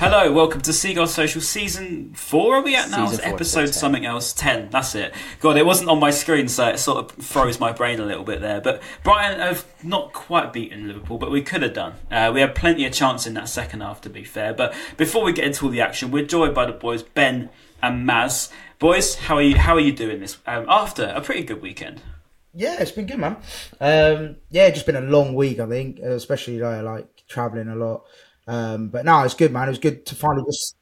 Hello, welcome to Seagull Social Season 4. Are we at now? Four, episode 10. something else. 10, that's it. God, it wasn't on my screen, so it sort of froze my brain a little bit there. But Brighton have not quite beaten Liverpool, but we could have done. Uh, we had plenty of chance in that second half, to be fair. But before we get into all the action, we're joined by the boys, Ben and Maz. Boys, how are you, how are you doing this um, after a pretty good weekend? Yeah, it's been good, man. Um, yeah, just been a long week, I think, especially uh, like traveling a lot. Um, but no, it's good, man. It was good to finally just.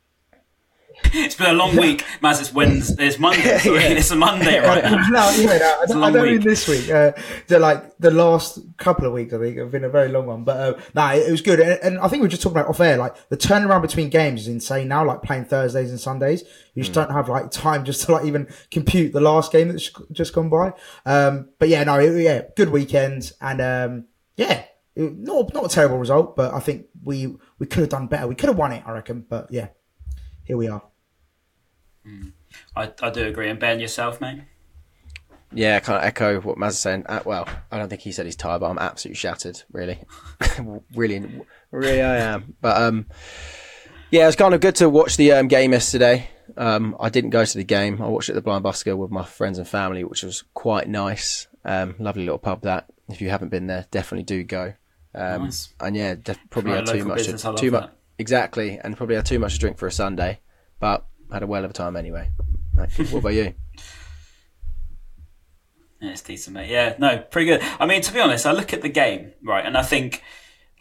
It's been a long week. Maz, it's Wednesday, it's Monday, sorry. Yeah. It's a Monday right now. no, yeah, no, I don't, I don't mean this week. Uh, the, like the last couple of weeks, I think, have been a very long one. But uh, no, it, it was good, and, and I think we were just talking about off air. Like the turnaround between games is insane now. Like playing Thursdays and Sundays, you just don't have like time just to like even compute the last game that's just gone by. Um, but yeah, no, it, yeah, good weekend, and um, yeah, not not a terrible result, but I think we we could have done better. We could have won it, I reckon. But yeah, here we are. I, I do agree. And Ben, yourself, mate? Yeah, I can't echo what Maz is saying. Uh, well, I don't think he said he's tired, but I'm absolutely shattered. Really, really, really, I am. But um, yeah, it was kind of good to watch the um, game yesterday. Um, I didn't go to the game. I watched it at the Blind Busker with my friends and family, which was quite nice. Um, lovely little pub. That if you haven't been there, definitely do go. Um, Nice. And yeah, def- probably had too much. business, To, too much. Exactly, and probably had too much to drink for a Sunday, but had a well of a time anyway. Like, what about you? Yeah, it's decent, mate. Yeah, no, pretty good. I mean, to be honest, I look at the game, right, and I think,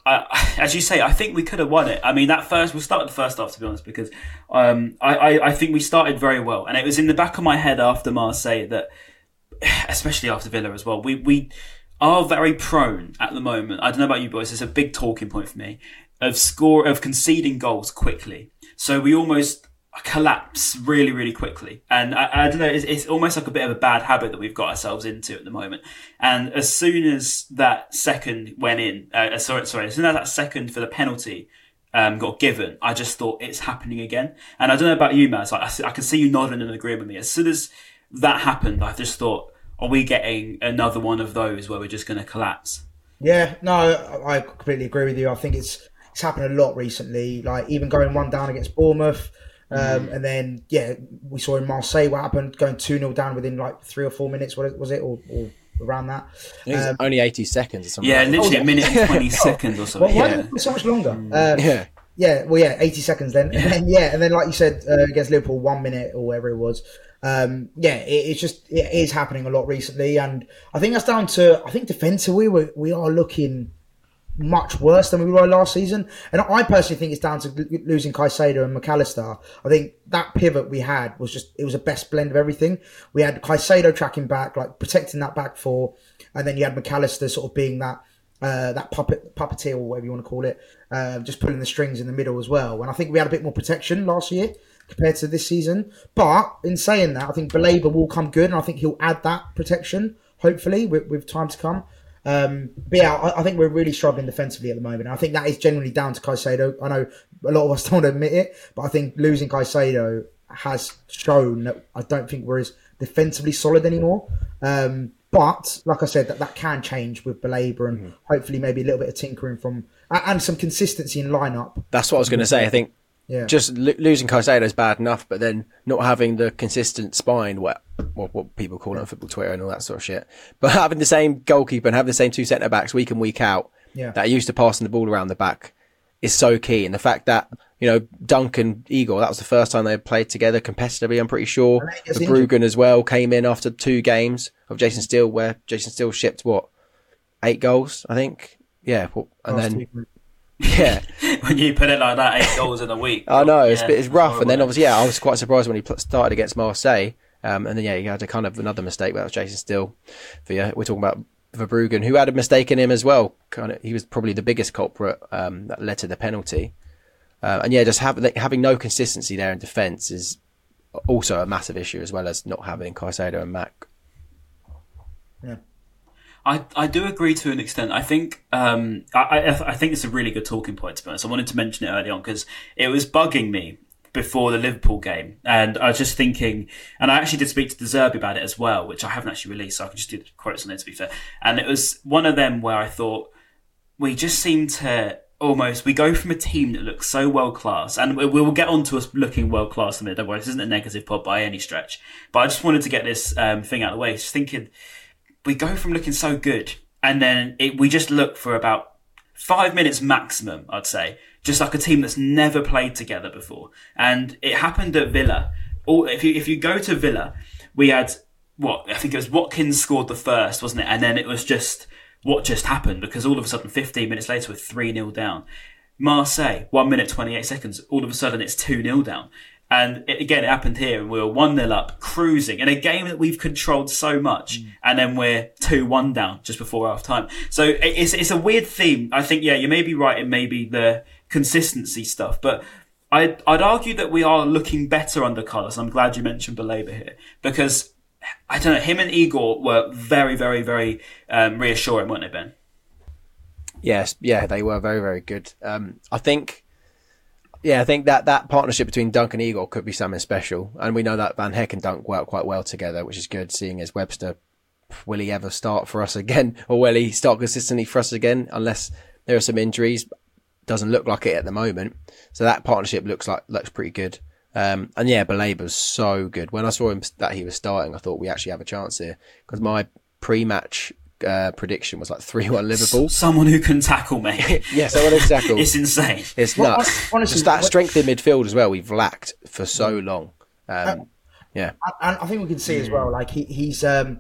I, as you say, I think we could have won it. I mean, that first, we'll start with the first half, to be honest, because um, I, I, I think we started very well. And it was in the back of my head after Marseille that, especially after Villa as well, we, we are very prone at the moment. I don't know about you boys, it's a big talking point for me, of score, of conceding goals quickly. So we almost collapse really, really quickly. And I, I don't know, it's, it's almost like a bit of a bad habit that we've got ourselves into at the moment. And as soon as that second went in, uh, sorry, sorry, as soon as that second for the penalty um, got given, I just thought it's happening again. And I don't know about you. Like, I, I can see you nodding and agreeing with me. As soon as that happened, I just thought, are we getting another one of those where we're just going to collapse? Yeah, no, I I completely agree with you. I think it's it's happened a lot recently. Like even going one down against Bournemouth, um, and then yeah, we saw in Marseille what happened, going two 0 down within like three or four minutes. What was it, or, or around that? Um, only 80 seconds or something. Yeah, like that. literally yeah. a minute and 20 seconds or Why, something. why Yeah. it so much longer? Mm. Uh, Yeah. Yeah, well, yeah, eighty seconds then, and then yeah, and then like you said uh, against Liverpool, one minute or whatever it was. Um, yeah, it, it's just it is happening a lot recently, and I think that's down to I think defensively we we are looking much worse than we were last season, and I personally think it's down to losing Caicedo and McAllister. I think that pivot we had was just it was a best blend of everything. We had Caicedo tracking back, like protecting that back four, and then you had McAllister sort of being that uh, that puppet puppeteer or whatever you want to call it, uh, just pulling the strings in the middle as well. And I think we had a bit more protection last year compared to this season. But in saying that, I think Baleba will come good, and I think he'll add that protection hopefully with, with time to come. Um, but yeah, I, I think we're really struggling defensively at the moment. I think that is generally down to Caicedo. I know a lot of us don't admit it, but I think losing Caicedo has shown that I don't think we're as defensively solid anymore. Um, but like I said, that, that can change with Baleba and mm-hmm. hopefully maybe a little bit of tinkering from and, and some consistency in lineup. That's what I was going to say. I think Yeah. just lo- losing Caicedo is bad enough, but then not having the consistent spine, what what, what people call it on football Twitter and all that sort of shit, but having the same goalkeeper and having the same two centre backs week in week out Yeah. that are used to passing the ball around the back is so key. And the fact that you know Dunk and Igor, that was the first time they played together competitively. I'm pretty sure. And then he gets Verbruggen as well came in after two games of Jason Steele, where Jason Steele shipped what eight goals, I think. Yeah, well, and Last then week. yeah. when you put it like that, eight goals in a week. I know it's, Yeah, it's rough, and then obviously, yeah, I was quite surprised when he started against Marseille, um, and then yeah, he had a kind of another mistake. That was Jason Steele. For yeah, we're talking about Verbruggen, who had a mistake in him as well. Kind of, he was probably the biggest culprit um, that led to the penalty. Uh, and yeah, just having having no consistency there in defence is also a massive issue, as well as not having Caicedo and Mac. Yeah. I, I do agree to an extent. I think um, I, I, I think it's a really good talking point. To be honest, I wanted to mention it early on because it was bugging me before the Liverpool game, and I was just thinking. And I actually did speak to De Zerbi about it as well, which I haven't actually released, so I can just do the quotes on it to be fair. And it was one of them where I thought we just seem to almost we go from a team that looks so world class, and we, will get on to us looking world class in a minute. Don't worry, this isn't a negative pod by any stretch. But I just wanted to get this um, thing out of the way. Just thinking we go from looking so good and then it, we just look for about five minutes maximum, I'd say, just like a team that's never played together before. And it happened at Villa. Or if you if you go to Villa, we had what I think it was Watkins scored the first, wasn't it? And then it was just what just happened because all of a sudden, 15 minutes later, we're three 0 down. Marseille, one minute twenty eight seconds. All of a sudden, it's two 0 down. And it, again, it happened here, and we were one 0 up, cruising in a game that we've controlled so much, mm. and then we're two one down just before half time. So it's it's a weird theme. I think yeah, you may be right. It may be the consistency stuff, but. I'd, I'd argue that we are looking better under Carlos. I'm glad you mentioned Baleba here because I don't know. Him and Igor were very, very, very um, reassuring, weren't they, Ben? Yes, yeah, they were very, very good. Um, I think, yeah, I think that that partnership between Dunk and Igor could be something special, and we know that Van Hecke and Dunk work quite well together, which is good. Seeing as Webster, will he ever start for us again, or will he start consistently for us again? Unless there are some injuries, doesn't look like it at the moment. So that partnership looks like looks pretty good. Um, and yeah, Baleba's so good. When I saw him that he was starting, I thought we actually have a chance here because my pre-match uh, prediction was like three-one Liverpool. Someone who can tackle me. Yeah, so what tackle. it's insane. It's Well, nuts. hon- honestly, Just that what- strength in midfield as well. We've lacked for so long. Um, yeah, and I think we can see as well, like he, he's um,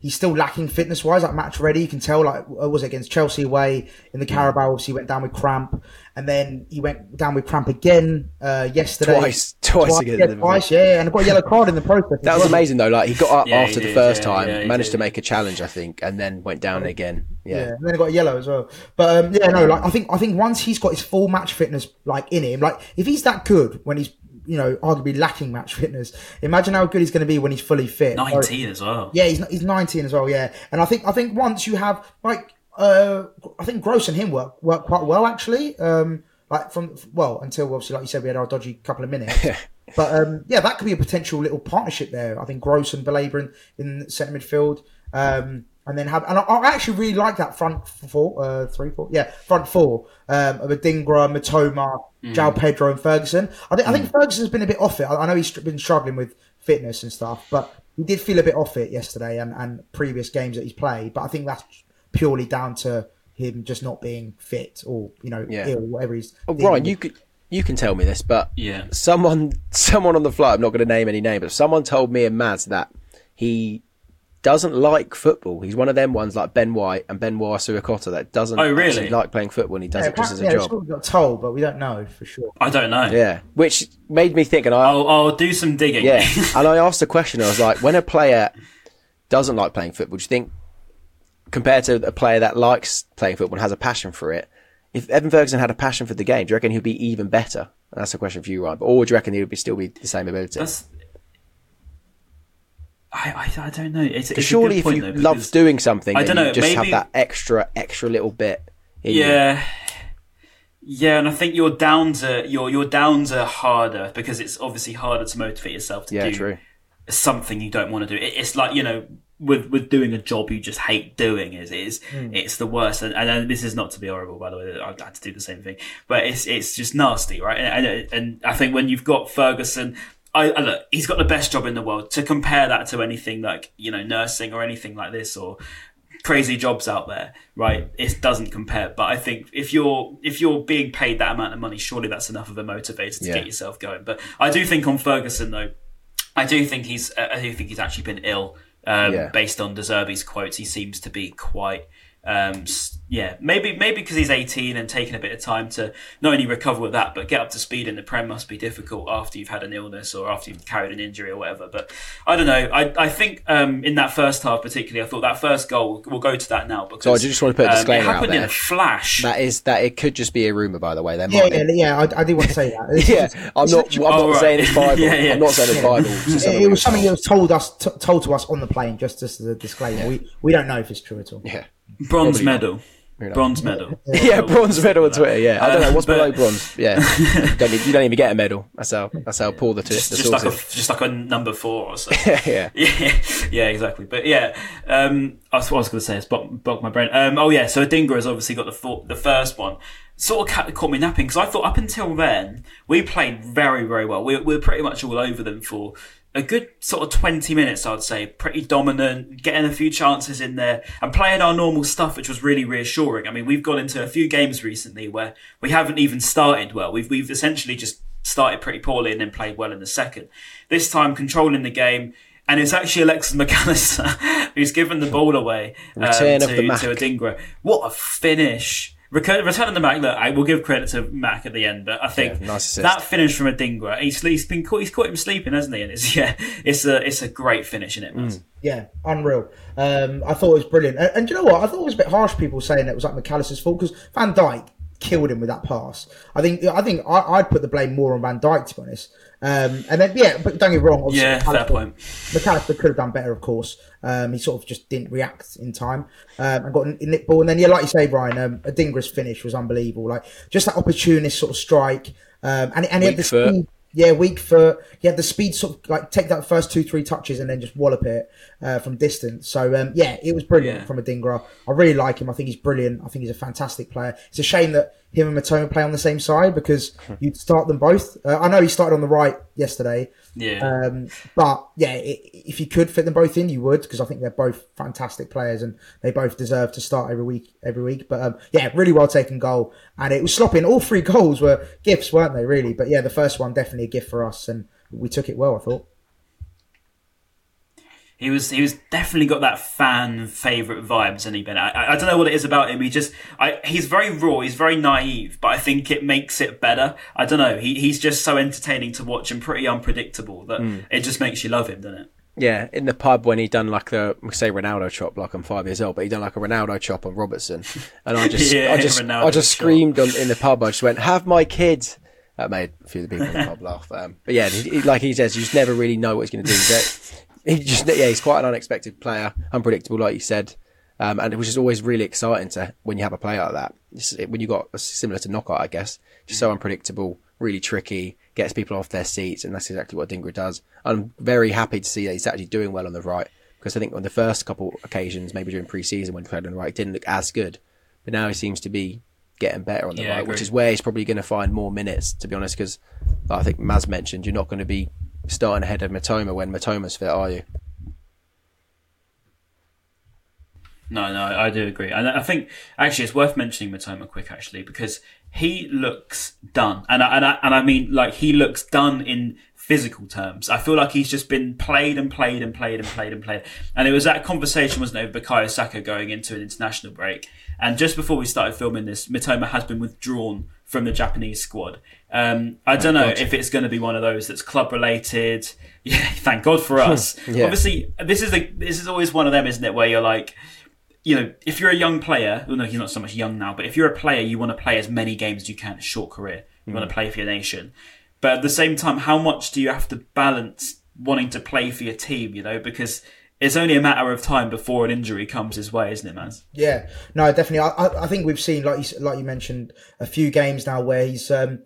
he's still lacking fitness wise, like match ready. You can tell, like uh, was it against Chelsea away in the Carabao? Obviously, he went down with cramp, and then he went down with cramp again uh, yesterday. Twice- twice against yeah, Liverpool. twice, yeah, and got a yellow card in the process. that was amazing though. Like he got up Yeah, after the did, first yeah, time, yeah, managed did. to make a challenge, I think, and then went down again. Yeah, Yeah, and then he got a yellow as well. But um, yeah, no, like I think I think once he's got his full match fitness like in him, like if he's that good when he's you know arguably lacking match fitness, imagine how good he's going to be when he's fully fit. So- 19 as well. Yeah, he's he's 19 as well. Yeah, and I think I think once you have like uh, I think Gross and him work work quite well actually. Um, like from well until obviously like you said we had our dodgy couple of minutes. but um, yeah, that could be a potential little partnership there. I think Gross and Baleba in, in centre midfield. Um, and then have and I, I actually really like that front four, uh, three, four, yeah, front four um, of Adingra, Mitoma, João Pedro, and Ferguson. I think I think Ferguson's been a bit off it. I, I know he's been struggling with fitness and stuff, but he did feel a bit off it yesterday and, and previous games that he's played. But I think that's purely down to him just not being fit or you know Yeah. ill, whatever he's. oh, Ryan, you could you can tell me this, but Yeah. someone someone on the flight. I'm not going to name any name, but someone told me and Maz that he doesn't like football. He's one of them ones like Ben White and Benoit Assou-Ekotto that doesn't Oh, really? actually like playing football and he does Yeah, it just as a apparently- yeah, job. it's what we got told, but we don't know for sure. I don't know. Yeah, which made me think, and I I'll, I'll do some digging. Yeah, and I asked the question. I was like, when a player doesn't like playing football, do you think compared to a player that likes playing football and has a passion for it, if Evan Ferguson had a passion for the game, do you reckon he'd be even better? And that's a question for you, Ryan. But, or do you reckon he would be still be the same ability? That's. I, I, I don't know. It's, it's Surely, if you though, love doing something, I don't you know, just have that extra, extra little bit. In you. Yeah. Yeah, and I think your downs are your your downs are harder because it's obviously harder to motivate yourself to yeah, do true. something you don't want to do. It, it's like you know. With with doing a job you just hate doing is is hmm. it's the worst and, and this is not to be horrible by the way I had to do the same thing but it's it's just nasty right and and, and I think when you've got Ferguson I, I look, he's got the best job in the world. To compare that to anything like you know nursing or anything like this or crazy jobs out there, right? It doesn't compare. But I think if you're if you're being paid that amount of money, surely that's enough of a motivator to Yeah. get yourself going. But I do think on Ferguson though, I do think he's I do think he's actually been ill. Um, Yeah. Based on De Zerbi's quotes, he seems to be quite. Um, yeah, maybe maybe because he's 18 and taking a bit of time to not only recover with that, but get up to speed in the Prem must be difficult after you've had an illness or after you've carried an injury or whatever. But I don't know. I, I think um, in that first half, particularly, I thought that first goal. We'll go to that now because So I just want to put a um, disclaimer it out happened in there. a flash. That is that it could just be a rumor, by the way. There Yeah, might yeah, be. yeah. I, I do want to say that. Yeah, I'm not. I'm not right. saying it's Bible. Yeah, yeah. I'm not saying it's Bible. It's just It, something it was something that was told us, t- told to us on the plane, just as a disclaimer. We we don't know if it's true at all. Yeah, Bronze medal. knows? Bronze medal. yeah, bronze medal on Twitter. Yeah, I don't know what's Uh, below bronze. Yeah, don't need, you don't even get a medal. That's how. That's how Paul the, t- Just, the just like a just like a number four or so. yeah, Yeah, yeah, exactly. But yeah, um, that's what I was going to say. It's blocked, blocked my brain. Um, oh yeah, so Adingra has obviously got the fo- the first one. Sort of ca- caught me napping because I thought up until then we played very very well. We, we were pretty much all over them for a good sort of twenty minutes, I'd say. Pretty dominant, getting a few chances in there and playing our normal stuff, which was really reassuring. I mean, we've gone into a few games recently where we haven't even started well. We've we've essentially just started pretty poorly and then played well in the second. This time controlling the game. And it's actually Alexis McAllister who's given the ball away um, to, of the Mac. to Adingra. What a finish! Return, return of the Mac. Look, I will give credit to Mac at the end, but I think Yeah, nice that finish from Adingra, he's, he's been caught, he's caught him sleeping, hasn't he? And it's yeah, it's a it's a great finish in it. Mm. Yeah, unreal. Um, I thought it was brilliant. And, and do you know what? I thought it was a bit harsh. People saying it was like McAllister's fault because Van Dijk killed him with that pass. I think I think I, I'd put the blame more on Van Dijk to be honest. Um, and then yeah, but don't get me wrong. obviously Yeah, fair McAllister- point. McAllister could have done better, of course. Um, he sort of just didn't react in time um, and got a nick ball. And then, yeah, like you say, Brian, um, Adingra's finish was unbelievable. Like just that opportunist sort of strike, um, and and he had the speed. Yeah, weak foot. He had the speed, sort of like take that first two, three touches and then just wallop it uh, from distance. So um, yeah, it was brilliant Yeah. from Adingra. I really like him. I think he's brilliant. I think he's a fantastic player. It's a shame that him and Mitoma play on the same side because you'd start them both. Uh, I know he started on the right yesterday, Yeah, um, but yeah, i if you could fit them both in, you would because I think they're both fantastic players and they both deserve to start every week. Every week, but um, yeah, really well taken goal, and it was sloppy. And all three goals were gifts, weren't they? Really, but yeah, the first one definitely a gift for us, and we took it well. I thought. He was he was definitely got that fan favorite vibes, hasn't he, Ben? I, I don't know what it is about him. He just I he's very raw, he's very naive, but I think it makes it better. I don't know. He he's just so entertaining to watch and pretty unpredictable that Hmm. it just makes you love him, doesn't it? yeah. In the pub when he done like the say Ronaldo chop, like I'm five years old, but he done like a Ronaldo chop on Robertson, and I just, Yeah, I just, Ronaldo I just screamed on, in the pub. I just went, "Have my kid." That made a few of the people in the pub laugh. Um, but yeah, he, he- like he says, you just never really know what he's going to do. He just, yeah, he's quite an unexpected player, unpredictable, like you said. Um, and it was just always really exciting to when you have a player like that. It, when you got similar to Knockaert, I guess, just so unpredictable, really tricky, gets people off their seats, and that's exactly what Dingra does. I'm very happy to see that he's actually doing well on the right because I think on the first couple occasions, maybe during pre-season when he played on the right, it didn't look as good, but now he seems to be getting better on the Yeah, right, which is where he's probably going to find more minutes. To be honest, because I think Maz mentioned you're not going to be starting ahead of Mitoma when Mitoma's fit, are you? No, no, I do agree, and I think actually it's worth mentioning Mitoma quick actually because he looks done, and I, and I, and I mean like he looks done in physical terms. I feel like he's just been played and played and played and played and played, and it was that conversation wasn't it, with Bukayo Saka going into an international break, and just before we started filming this, Mitoma has been withdrawn from the Japanese squad. Um, I don't know if it's going to be one of those that's club related. Yeah, thank God for us. Yeah. Obviously, this is a this is always one of them, isn't it? Where you're like you know, if you're a young player, well, no, he's not so much young now, but if you're a player, you want to play as many games as you can, a short career. You want to play for your nation. But at the same time, how much do you have to balance wanting to play for your team, you know, because it's only a matter of time before an injury comes his way, isn't it, man? Yeah, no, definitely. I, I, I think we've seen, like you like you mentioned, a few games now where he's um,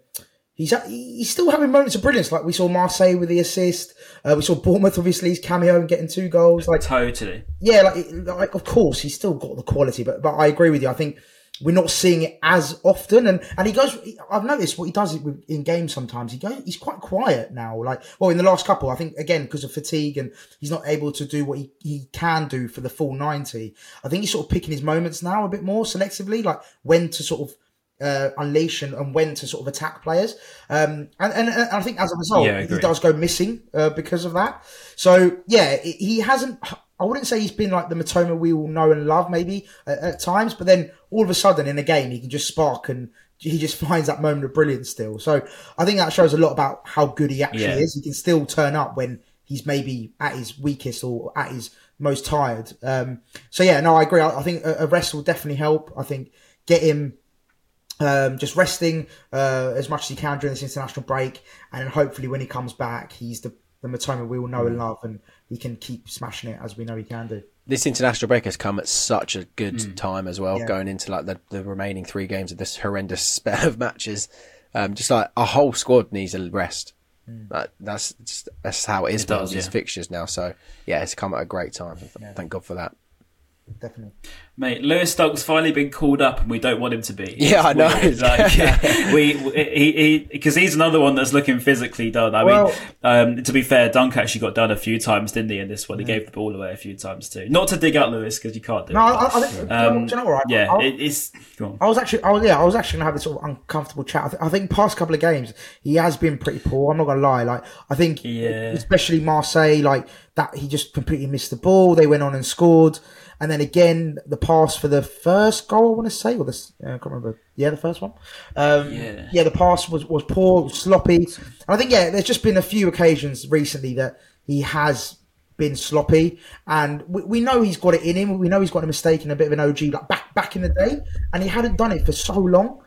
He's he's still having moments of brilliance. Like we saw Marseille with the assist. Uh, we saw Bournemouth obviously his cameo and getting two goals. Like Totally. yeah, like, like of course he's still got the quality, but but I agree with you. I think we're not seeing it as often, and and he goes. I've noticed what he does in games sometimes. He goes. He's quite quiet now. Like well, in the last couple, I think again because of fatigue and he's not able to do what he, he can do for the full ninety. I think he's sort of picking his moments now a bit more selectively, like when to sort of. Uh, unleash and, and when to sort of attack players, um, and, and, and I think as a result, Yeah, he does go missing uh, because of that. So yeah, he he hasn't. I wouldn't say he's been like the Mitoma we all know and love, maybe at, at times, but then all of a sudden in a game he can just spark and he just finds that moment of brilliance still. So I think that shows a lot about how good he actually Yeah. is. He can still turn up when he's maybe at his weakest or at his most tired. Um, so yeah, no, I agree. I, I think a, a rest will definitely help. I think get him um, just resting uh, as much as he can during this international break, and then hopefully when he comes back, he's the the Mitoma we all know and love, and he can keep smashing it as we know he can do. This international break has come at such a good time as well, Yeah. going into like the, the remaining three games of this horrendous spell of matches. Um, just like a whole squad needs a rest. Like, that's just that's how it is It for does, these yeah. fixtures now. So yeah, it's come at a great time. Thank God for that. Definitely. Mate, Lewis Dunk's finally been called up, and we don't want him to be. Yeah, I know. Weird. Like, we, he, he, because he's another one that's looking physically done. I Well- mean, um, to be fair, Dunk actually got done a few times, didn't he? In this one, he gave the ball away a few times too. Not to dig out Lewis because you can't do No, it. I, I think. Um, do you know what? I- mean. yeah, I, it, it's. I was actually, I was, yeah, I was actually gonna have this sort of uncomfortable chat. I, th- I think past couple of games he has been pretty poor. I'm not gonna lie. Like I think, Yeah. especially Marseille, like that he just completely missed the ball. They went on and scored, and then again the pass for the first goal. I want to say, or this, I can't remember. Yeah, the first one. Um, Yeah. yeah, the pass was was poor, sloppy. And I think yeah, there's just been a few occasions recently that he has been sloppy, and we, we know he's got it in him. We know he's got a mistake and a bit of an OG like back back in the day, and he hadn't done it for so long.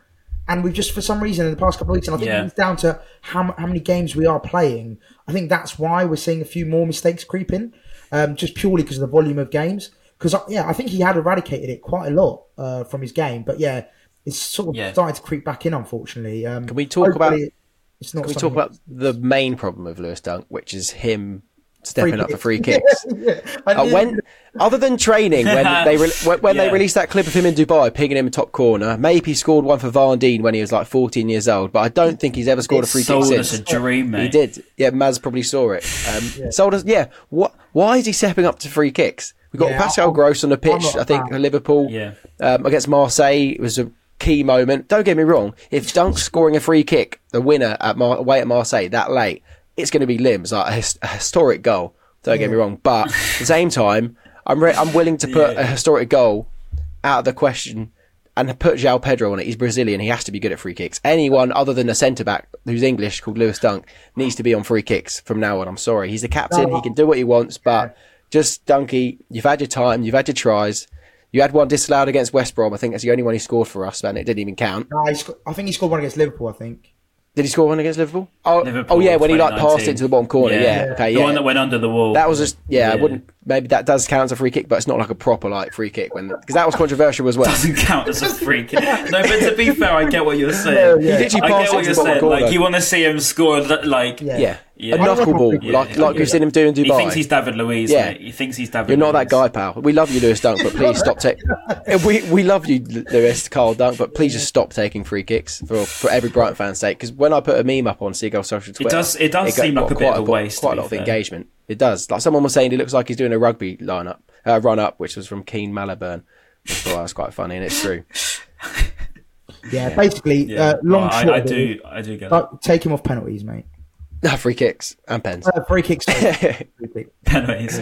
And we've just, for some reason, in the past couple of weeks, and I think Yeah. it's down to how, how many games we are playing. I think that's why we're seeing a few more mistakes creep in, um, just purely because of the volume of games. Because yeah, I think he had eradicated it quite a lot uh, from his game, but yeah, it's sort of Yeah. starting to creep back in, unfortunately. Um, Can we talk about- hopefully It's not Can we talk about the main problem of Lewis Dunk, which is him stepping Free up for free kicks? Yeah, Uh, when, other than training, when they re- when, when they released that clip of him in Dubai pinging him in top corner, maybe he scored one for Van Varndean when he was like 14 years old, but I don't think he's ever scored a free kick Sold since. us a dream, mate. He did. Yeah, Maz probably saw it. Um, Sold us. Yeah. What? Why is he stepping up to free kicks? We got Yeah, Pascal Gross on the pitch. I think Liverpool Yeah. um, against Marseille it was a key moment. Don't get me wrong. If Dunk's scoring a free kick, the winner at Mar- away at Marseille that late, it's going to be limbs like a, his- a historic goal. Don't get me wrong. But at the same time, I'm re- I'm willing to put Yeah. a historic goal out of the question and put João Pedro on it. He's Brazilian. He has to be good at free kicks. Anyone other than a centre back who's English called Lewis Dunk needs to be on free kicks from now on. I'm sorry. He's the captain. He can do what he wants, but just Dunky, you've had your time. You've had your tries. You had one disallowed against West Brom. I think that's the only one he scored for us, and it didn't even count. No, sco- I think he scored one against Liverpool. I think. Did he score one against Liverpool? Oh, oh Liverpool oh yeah, when he like passed it to the bottom corner. Yeah, okay, The yeah. one that went under the wall. That was just yeah, I wouldn't maybe that does count as a free kick, but it's not like a proper like free kick when because that was controversial as well. doesn't count as a free kick. No, but to be fair, I get what you're saying. Yeah, yeah. He literally I get what you're the bottom saying. corner. Like you want to see him score, like Yeah. yeah. Yeah. a knuckleball Yeah, like yeah, like yeah. we've seen him do in Dubai. He thinks he's David Luiz. Yeah. mate. He thinks he's David. You're not that guy, pal. We love you, Lewis Dunk, but please stop taking. we we love you, Lewis Carl Dunk, but please just stop taking free kicks for for every Brighton fan's sake. Because when I put a meme up on Seagull social Twitter, it does- it does got- seem like got a bit of a waste, Quite a lot of fair. engagement. It does. Like someone was saying, he looks like he's doing a rugby lineup, uh, run up, which was from Keen Malaburn. I thought that was quite funny, and it's true. Yeah, basically, Yeah. uh, long Well, I, shot. I of it, do. I do get like, take him off penalties, mate. No, free kicks and pens. Uh, free kicks. sorry. penalties.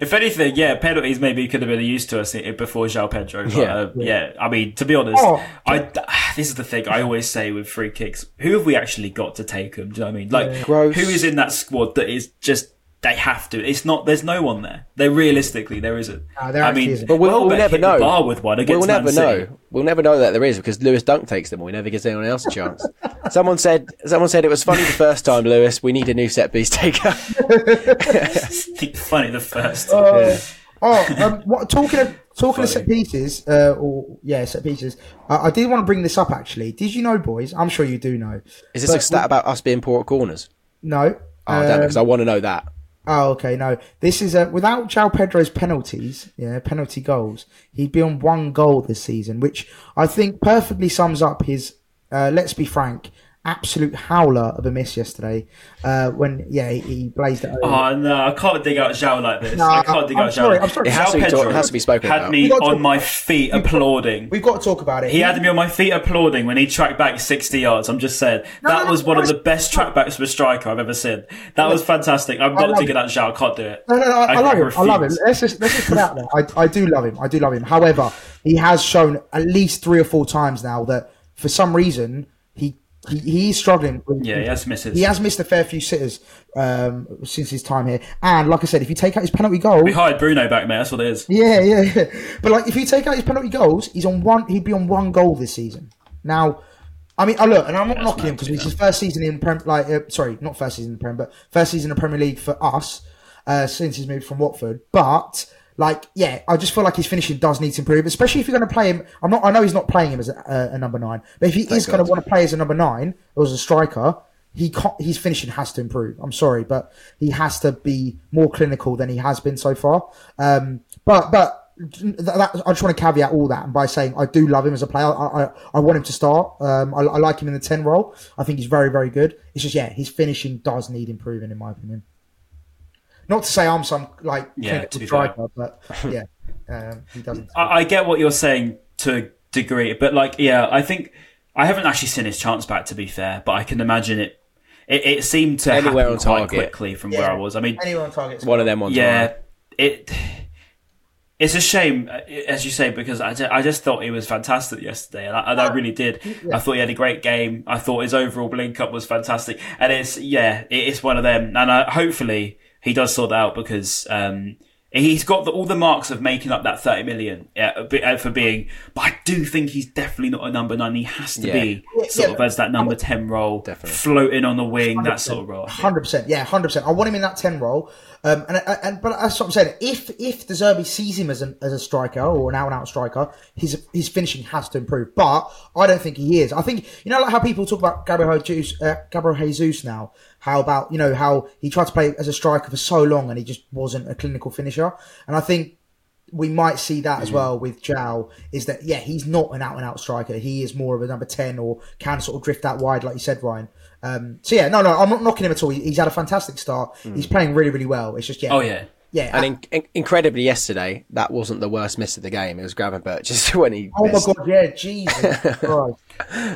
If anything, yeah, penalties maybe could have been used to us before João Pedro. But, Yeah. yeah, uh, yeah. I mean, to be honest, Oh. I this is the thing I always say with free kicks: who have we actually got to take them? Do you know what I mean? Like, Gross. who is in that squad that is just they have to? It's not. There's no one there. There realistically, there isn't. No, there I mean, isn't. But we'll, we'll Welbeck never hit the know. bar with one against we'll never Man City. know. We'll never know that there is because Lewis Dunk takes them. We never gives anyone else a chance. someone said. Someone said it was funny the first time, Lewis. We need a new set piece taker. Funny the first. Uh, oh, um, what, talking of talking of set pieces, uh, or yeah, set pieces. I, I did want to bring this up actually. Did you know, boys? I'm sure you do know. Is this a But stat about us being poor at corners? No. Oh, damn it, Um, because I want to know that. Oh, okay. No, this is a, without João Pedro's penalties, yeah, penalty goals. He'd be on one goal this season, which I think perfectly sums up his. Uh, let's be frank, absolute howler of a miss yesterday. Uh, when yeah, he, he blazed it. Over. Oh no, I can't dig out João like this. No, I can't dig I'm out sorry, João. I'm sorry. It has João to be Pedro talk- it has to be spoken had about. me We've got to on talk- my feet applauding. We've got to talk about it. He had me on my feet applauding when he tracked back 60 yards. I'm just saying. No, that no, was no, one no, of the best trackbacks for a striker I've ever seen. That was fantastic. I'm not love digging out João. I can't do it. No, no, no, I, I love him. I love him. Let's just let's just put it out there. I, I do love him. I do love him. However, he has shown at least three or four times now that for some reason he he, he struggling. Yeah, he has misses. He has missed a fair few sitters um, since his time here. And like I said, if you take out his penalty goal, We hired Bruno back, mate. That's what it is. yeah, yeah, yeah. But like, if you take out his penalty goals, he's on one. He'd be on one goal this season. Now, I mean, oh, look, and I'm not knocking him because it's his first season in Prem. Like, uh, sorry, not first season in Prem, but first season in the Premier League for us uh, since he's moved from Watford. But like, yeah, I just feel like his finishing does need to improve, especially if you're going to play him. I'm not. I know he's not playing him as a, a, number nine, but if he is going to want to play as a number nine or as a striker. He can't, his finishing has to improve. I'm sorry, but he has to be more clinical than he has been so far. Um, but but that, that, I just want to caveat all that and by saying I do love him as a player. I, I, I want him to start. Um, I, I like him in the 10 role. I think he's very, very good. It's just, yeah, his finishing does need improving, in my opinion. Not to say I'm some, like, Yeah, clinical to be striker, but yeah, um, he doesn't. I, I get what you're saying to a degree, but like, yeah, I think I haven't actually seen his chance back. To be fair, but I can imagine it. It, it seemed to Anywhere happen on quite target. quickly from where I was. I mean, Anyone on target? One of them ones. yeah, right? it. It's a shame, uh, as you say, because I just, I just thought he was fantastic yesterday, and I, and I really did. I thought he had a great game. I thought his overall blink up was fantastic, and it's yeah, it's one of them. And I, hopefully he does sort that out because um, he's got the, all the marks of making up that thirty million yeah, uh, for being. But I do think he's definitely not a number nine. He has to Yeah. be sort yeah, of as that number ten role, Definitely. floating on the wing, that sort of role. Hundred percent, yeah, hundred percent. I want him in that ten role, um, and, and but that's what I'm saying. If if De Zerbi sees him as an as a striker or an out and out striker, his his finishing has to improve. But I don't think he is. I think you know like how people talk about Gabriel Jesus, uh, Gabriel Jesus now. How about you know how he tried to play as a striker for so long and he just wasn't a clinical finisher. And I think we might see that as well with João is that yeah he's not an out and out striker he is more of a number 10 or can sort of drift out wide like you said Ryan um, so yeah no no I'm not knocking him at all he's had a fantastic start he's playing really really well it's just yeah Oh yeah. yeah And in, in, incredibly, yesterday that wasn't the worst miss of the game. It was Gravenberch just when he. oh my god yeah Jesus Christ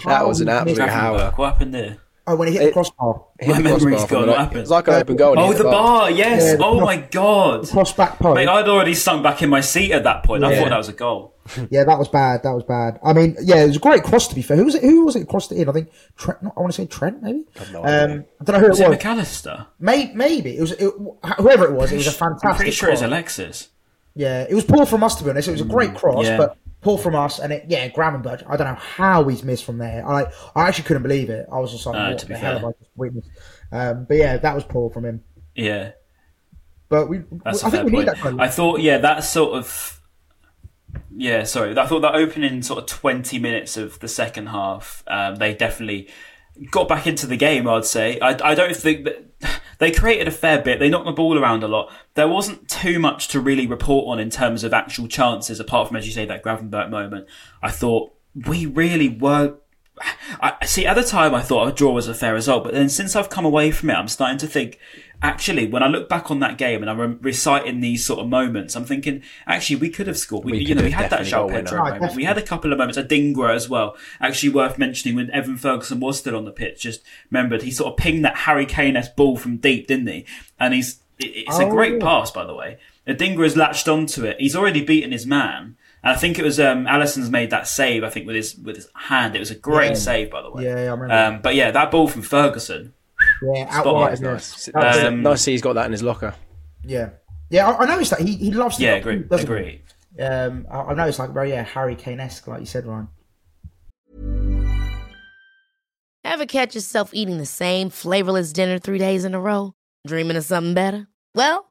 That was an absolute howler. What happened there? Oh when he hit the crossbar Hit My the memory's crossbar from gone. the- What happened? It was like an open goal. and he Oh, the bar, yes. Yeah, the oh cross- my god. cross back post Mate, I'd already sunk back in my seat at that point. I Yeah. thought that was a goal. yeah that was bad that was bad I mean yeah it was a great cross to be fair who was it who was it crossed it in I think Trent not, I want to say Trent maybe no um. I don't know who Was it it was McAllister? May, maybe it was it, whoever it was. It was a fantastic. I'm pretty sure it's cross. Alexis. Yeah, it was poor from us to be honest. It was a great cross, yeah. but poor from us. And it, yeah, Gravenberch. I don't know how he's missed from there. I I actually couldn't believe it. I was just like, No, what the hell have I just witnessed? Um, but yeah, that was poor from him. Yeah, But we, that's I think we need that kind I thought, yeah, that sort of. Yeah, sorry. I thought that opening sort of 20 minutes of the second half, um, they definitely got back into the game, I'd say. I, I don't think that. They created a fair bit. They knocked the ball around a lot. There wasn't too much to really report on in terms of actual chances, apart from, as you say, that Gravenberch moment. I thought we really were I see. At the time, I thought a draw was a fair result, but then since I've come away from it, I'm starting to think. Actually, when I look back on that game and I'm reciting these sort of moments, I'm thinking, actually, we could have scored. We, We you know, we had that definitely João a. Pedro Oh, moment. We had a couple of moments. Adingra as well. Actually, worth mentioning when Evan Ferguson was still on the pitch. Just remembered he sort of pinged that Harry Kane-esque ball from deep, didn't he? And he's it- it's a Oh, great pass, by the way. Adingra has latched onto it. He's already beaten his man. And I think it was um, Alisson's made that save. I think with his with his hand, it was a great Yeah. save, by the way. Yeah, I remember. Um, but yeah, that ball from Ferguson. Yeah, out Spot wide. was Nice. That. Um, nice to see he's got that in his locker. yeah, yeah. I, I noticed that he, he loves. to Yeah, knock agree, them, he? agree. Um, I, I noticed like very yeah Harry Kane esque, like you said, Ryan. Ever catch yourself eating the same flavorless dinner three days in a row? Dreaming of something better? Well,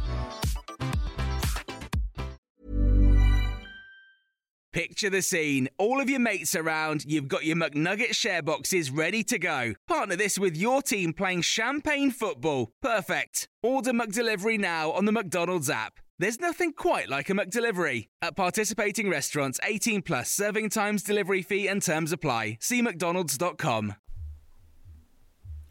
Picture the scene. All of your mates around, you've got your McNugget share boxes ready to go. Partner this with your team playing champagne football. Perfect. Order McDelivery now on the McDonald's app. There's nothing quite like a McDelivery. At participating restaurants, 18 plus serving times, delivery fee, and terms apply. See McDonald's.com.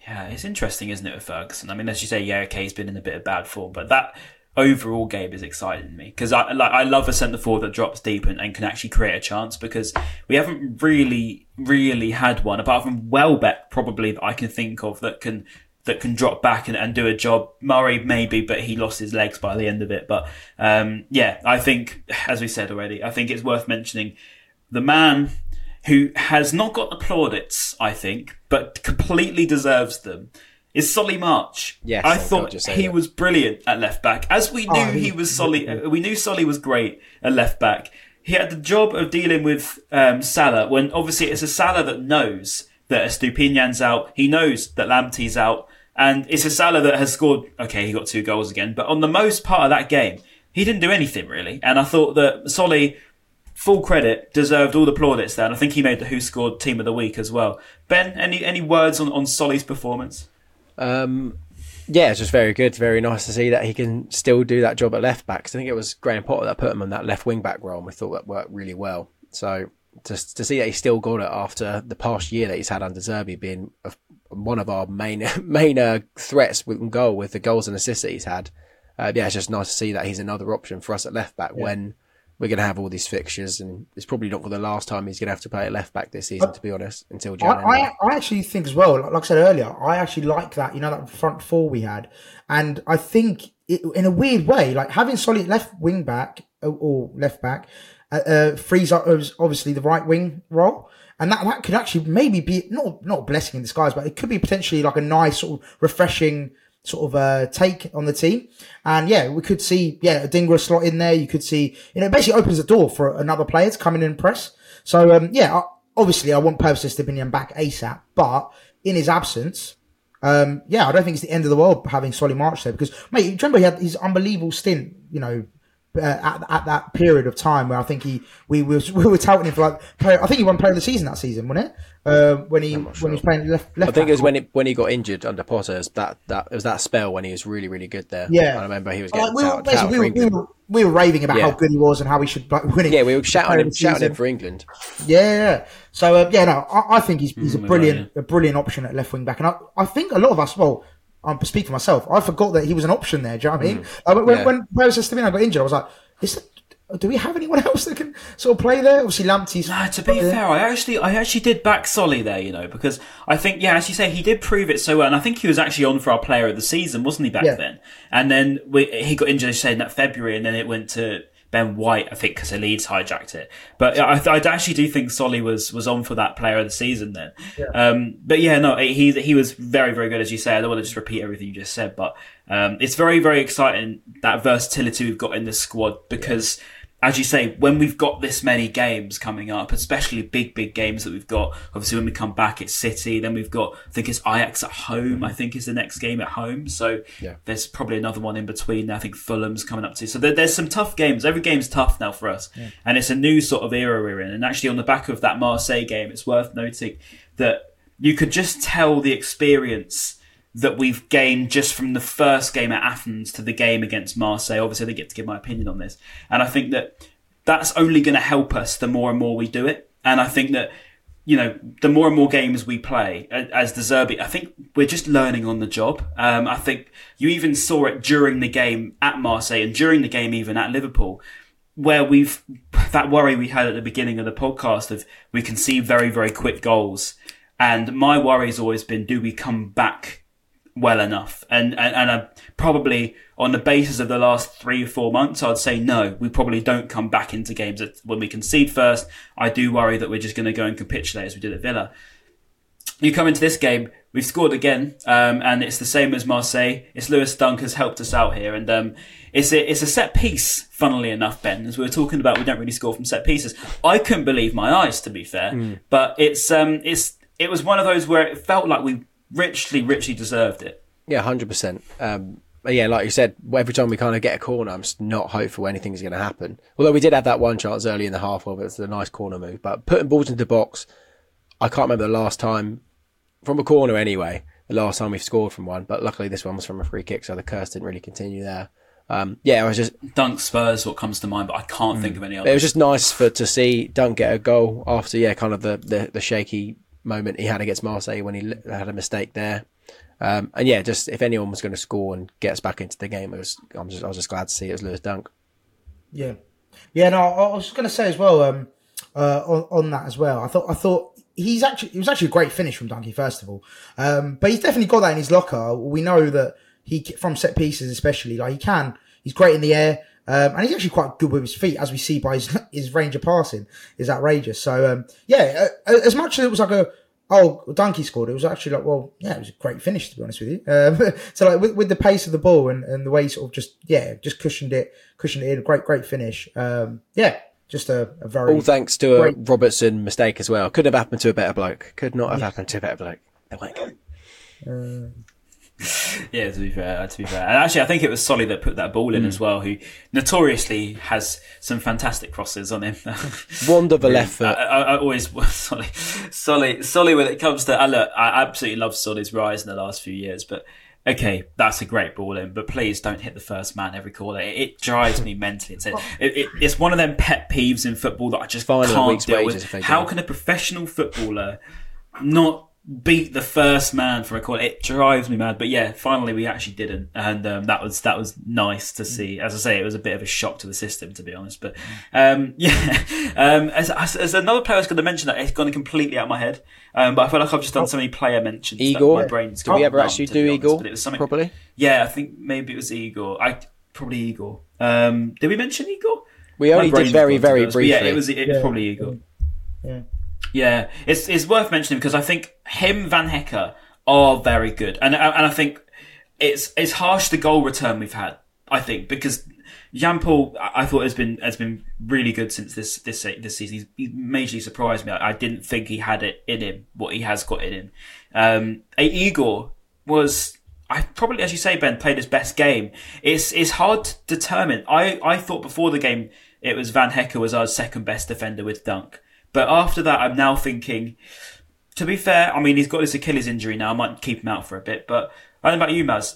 Yeah, it's interesting, isn't it, with Ferguson? I mean, as you say, yeah, okay, he's been in a bit of bad form, but that overall game is exciting me because I like I love a centre forward that drops deep and, and, can actually create a chance because we haven't really really had one apart from Welbeck probably that I can think of that can that can drop back and, and do a job. Murray maybe, but he lost his legs by the end of it. But um, yeah, I think as we said already, I think it's worth mentioning the man who has not got the plaudits, I think, but completely deserves them is Solly March. Yes, I I thought just he that. was brilliant at left back. As we knew Oh, he he- was Solly, uh, we knew Solly was great at left back. He had the job of dealing with um, Salah when obviously it's a Salah that knows that Estupinan's out. He knows that Lamptey's out, and it's a Salah that has scored. Okay, he got two goals again, but on the most part of that game, he didn't do anything really. And I thought that Solly full credit, deserved all the plaudits there. And I think he made the Who Scored Team of the Week as well. Ben, any any words on, on Solly's performance? Um, yeah, it's just very good. Very nice to see that he can still do that job at left back. 'Cause I think it was Graham Potter that put him on that left wing back role, and we thought that worked really well. So just to see that he still got it after the past year that he's had under Zerbi being a, one of our main main uh, threats with goal with the goals and assists that he's had. Uh, yeah, it's just nice to see that he's another option for us at left back when we're going to have all these fixtures, and it's probably not for the last time he's going to have to play at left back this season, to be honest, until I, Jan. anyway. I, I actually think as well, like, I said earlier, I actually like that, you know, that front four we had. And I think it, in a weird way, like having solid left wing back or- or left back uh, uh, frees up obviously the right wing role. And that, that could actually maybe be not, not a blessing in disguise, but it could be potentially like a nice sort of refreshing sort of uh, take on the team. And yeah, we could see, yeah, Adingra slot in there. You could see, you know, it basically opens the door for another player to come in and press. So, um, yeah, obviously I want Pervis Estupinan back ASAP, but in his absence, um, yeah, I don't think it's the end of the world having Solly March there because, mate, remember he had his unbelievable stint, you know, uh, at, at that period of time where I think he we was we were touting him for like player, I think he won player of the season that season, wasn't it? Uh, when he when he was playing left left. I think it was when it, when he got injured under Potter. it was That that it was that spell when he was really really good there. Yeah. I remember he was Like, getting we, were, touted, we, were, we, were, we were raving about Yeah. how good he was and how he should like, winning. Yeah, we were shouting him, shouting him for England. Yeah, yeah, yeah. So uh, yeah, no, I, I think he's, he's a Mm, brilliant, a brilliant option at left wing back, and I, I think a lot of us, well, I'm speak for myself. I forgot that he was an option there. Do you know what I mean? Uh, when, Mm. Yeah. when Pervis Estupinan got injured, I was like, is do we have anyone else that can sort of play there? Obviously, Lamptey's. No, to be fair, I actually, I actually did back Solly there, you know, because I think, yeah, as you say, he did prove it so well, and I think he was actually on for our Player of the Season, wasn't he back Yeah. then? And then we, he got injured, as you say, in that February, and then it went to Ben White, I think, because Leeds hijacked it. But I, I actually do think Solly was was on for that Player of the Season then. Um, but yeah, no, he he was very very good, as you say. I don't want to just repeat everything you just said, but um, it's very very exciting that versatility we've got in the squad because as you say, when we've got this many games coming up, especially big, big games that we've got, obviously when we come back, it's City, then we've got, I think it's Ajax at home, I mm-hmm. think is the next game at home. So Yeah. there's probably another one in between. I think Fulham's coming up too. So there, there's some tough games. Every game's tough now for us. And it's a new sort of era we're in. And actually on the back of that Marseille game, it's worth noting that you could just tell the experience that we've gained just from the first game at Athens to the game against Marseille. Obviously, didn't get to give my opinion on this, and I think that that's only going to help us the more and more we do it. And I think that you know the more and more games we play as De Zerbi, I think we're just learning on the job. Um, I think you even saw it during the game at Marseille and during the game even at Liverpool where we've that worry we had at the beginning of the podcast of we can see very very quick goals and my worry's always been do we come back well enough and and, and I, probably on the basis of the last three or four months i'd say no we probably don't come back into games when we concede first i do worry that we're just going to go and capitulate as we did at villa you come into this game, we've scored again, um, and it's the same as Marseille. It's Lewis Dunk has helped us out here, and um, it's a it's a set piece. Funnily enough, Ben, as we were talking about, we don't really score from set pieces. I couldn't believe my eyes, to be fair, but it's um it's it was one of those where it felt like we richly, richly deserved it. Yeah, hundred percent. Um, but yeah, like you said, every time we kind of get a corner, I'm just not hopeful anything's going to happen. Although we did have that one chance early in the half, where it was a nice corner move. But putting balls into the box, I can't remember the last time from a corner anyway. The last time we've scored from one, but luckily this one was from a free kick, so the curse didn't really continue there. Um, yeah, it was just Dunk Spurs, what comes to mind, but I can't think of any other. it was just nice for to see Dunk get a goal after yeah, kind of the, the, the shaky moment he had against Marseille when he had a mistake there. Um, and yeah, just if anyone was going to score and get us back into the game, it was I'm just I was just glad to see it was Lewis Dunk. Yeah, yeah. No, I was just going to say as well um, uh, on, on that as well. I thought I thought he's actually it was actually a great finish from Donkey first of all, um, but he's definitely got that in his locker. We know that he from set pieces especially like he can. He's great in the air. Um, and he's actually quite good with his feet, as we see by his, his range of passing is outrageous. So um, yeah, uh, as much as it was like a oh Donkey scored, it was actually like well yeah, it was a great finish to be honest with you. Um, so like with, with the pace of the ball and, and the way he sort of just yeah just cushioned it, cushioned it in, great great finish. Um, yeah, just a, a very All thanks to a Robertson mistake as well. Could have happened to a better bloke. Could not have happened to a better bloke. There we go. Yeah, to be fair, to be fair, and actually, I think it was Solly that put that ball in as well. Who notoriously has some fantastic crosses on him. Wonderful of a left foot. I, I, I always Solly, Solly, Solly. When it comes to, I look, I absolutely love Solly's rise in the last few years, but. Okay, that's a great ball in, but please don't hit the first man every corner. It, it drives me mentally. It's, it, it, it's one of them pet peeves in football that I just Fine a can't deal with. How can a professional footballer not beat the first man for a corner. It drives me mad. But yeah, finally we actually didn't, and um, that was that was nice to see. As I say, it was a bit of a shock to the system, to be honest. But um, yeah, um, as, as, as another player I was going to mention that it's gone completely out of my head. Um, but I feel like I've just done so many player mentions. Igor? that my brain's Did we gone ever numb, actually to do honest, Igor but it was something properly? Yeah, I think maybe it was Igor. I probably Igor. Um, did we mention Igor? We only did very, gone, to be very briefly. Yeah, it was. It was probably Igor. Yeah. Yeah, it's it's worth mentioning because I think him Van Hecke are very good, and and I think it's it's harsh the goal return we've had. I think because Jan Paul, I thought has been has been really good since this this this season. He's, majorly surprised me. I, I didn't think he had it in him. What he has got in him. Um, a Igor was. I probably, as you say, Ben played his best game. It's it's hard to determine. I, I thought before the game it was Van Hecke was our second best defender with Dunk, but after that I'm now thinking to be fair, I mean, he's got this Achilles injury now. I might keep him out for a bit. But I don't know about you, Maz.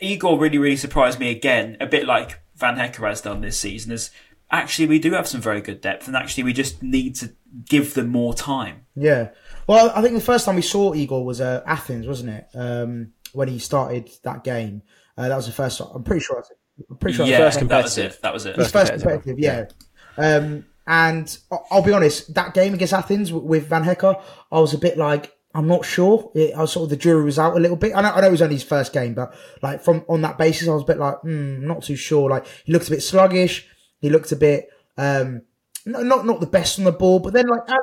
Igor really, really surprised me again, a bit like Van Hecke has done this season. Is actually we do have some very good depth, and actually we just need to give them more time. Yeah. Well, I think the first time we saw Igor was uh, Athens, wasn't it? Um, when he started that game. Uh, that was the first. I'm pretty sure. I'm pretty sure. yeah, first that was competitive. it. That was it. His First first competitive. competitive, yeah. Um, and I'll be honest, that game against Athens with Van Hecke, I was a bit like, I'm not sure. It, I was sort of the jury was out a little bit. I know, I know it was only his first game, but like from on that basis, I was a bit like, hmm, not too sure. Like he looked a bit sluggish. He looked a bit, um, no, not not the best on the ball, but then like. uh,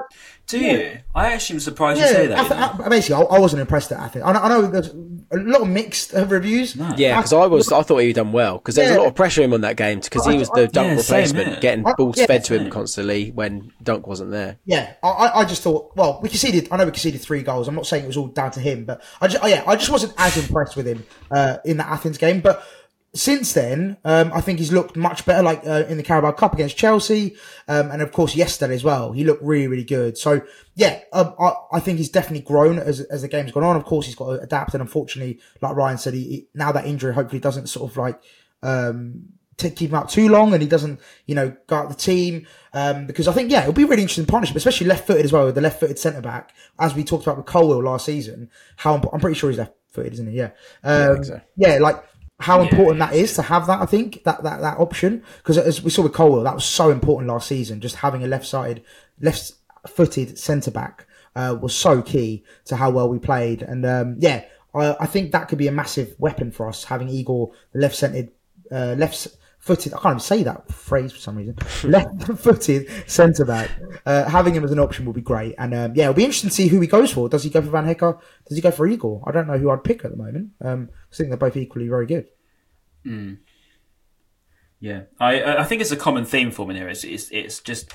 Do you? I actually am surprised you say that. Ath- Ath- basically, I, I wasn't impressed at Athens. I know, I know there's a lot of mixed uh, reviews. Yeah, because I was, I thought he'd done well because there was Yeah. a lot of pressure on him on that game because he was the dunk Yeah, same, replacement, yeah. getting I- balls yeah, fed to him same. constantly when Dunk wasn't there. Yeah, I- I, I just thought. Well, we conceded. I know we conceded three goals. I'm not saying it was all down to him, but I just, oh, yeah, I just wasn't as impressed with him uh, in the Athens game. But since then, um, I think he's looked much better. Like uh, in the Carabao Cup against Chelsea, um, and of course yesterday as well, he looked really, really good. So yeah, um, I, I think he's definitely grown as as the game's gone on. Of course, he's got to adapt, and unfortunately, like Ryan said, he, he now that injury hopefully doesn't sort of like um, to keep him out too long and he doesn't, you know, go out the team. Um, because I think, yeah, it'll be a really interesting partnership, especially left footed as well, with the left footed centre back, as we talked about with Colwill last season. How imp- I'm pretty sure he's left footed, isn't he? Yeah. Um, so. yeah, like how important that is to have that, I think, that, that, that option. Because as we saw with Colwill, that was so important last season, just having a left sided, left footed centre back, uh, was so key to how well we played. And, um, yeah, I, I think that could be a massive weapon for us, having Igor, the left centered, uh, left footed. I can't even say that phrase for some reason. Left-footed centre back. Uh, having him as an option would be great. And um, yeah, it'll be interesting to see who he goes for. Does he go for Van Hecke? Does he go for Igor? I don't know who I'd pick at the moment. Um, I think they're both equally very good. Yeah, I I think it's a common theme for me here. It's it's, it's just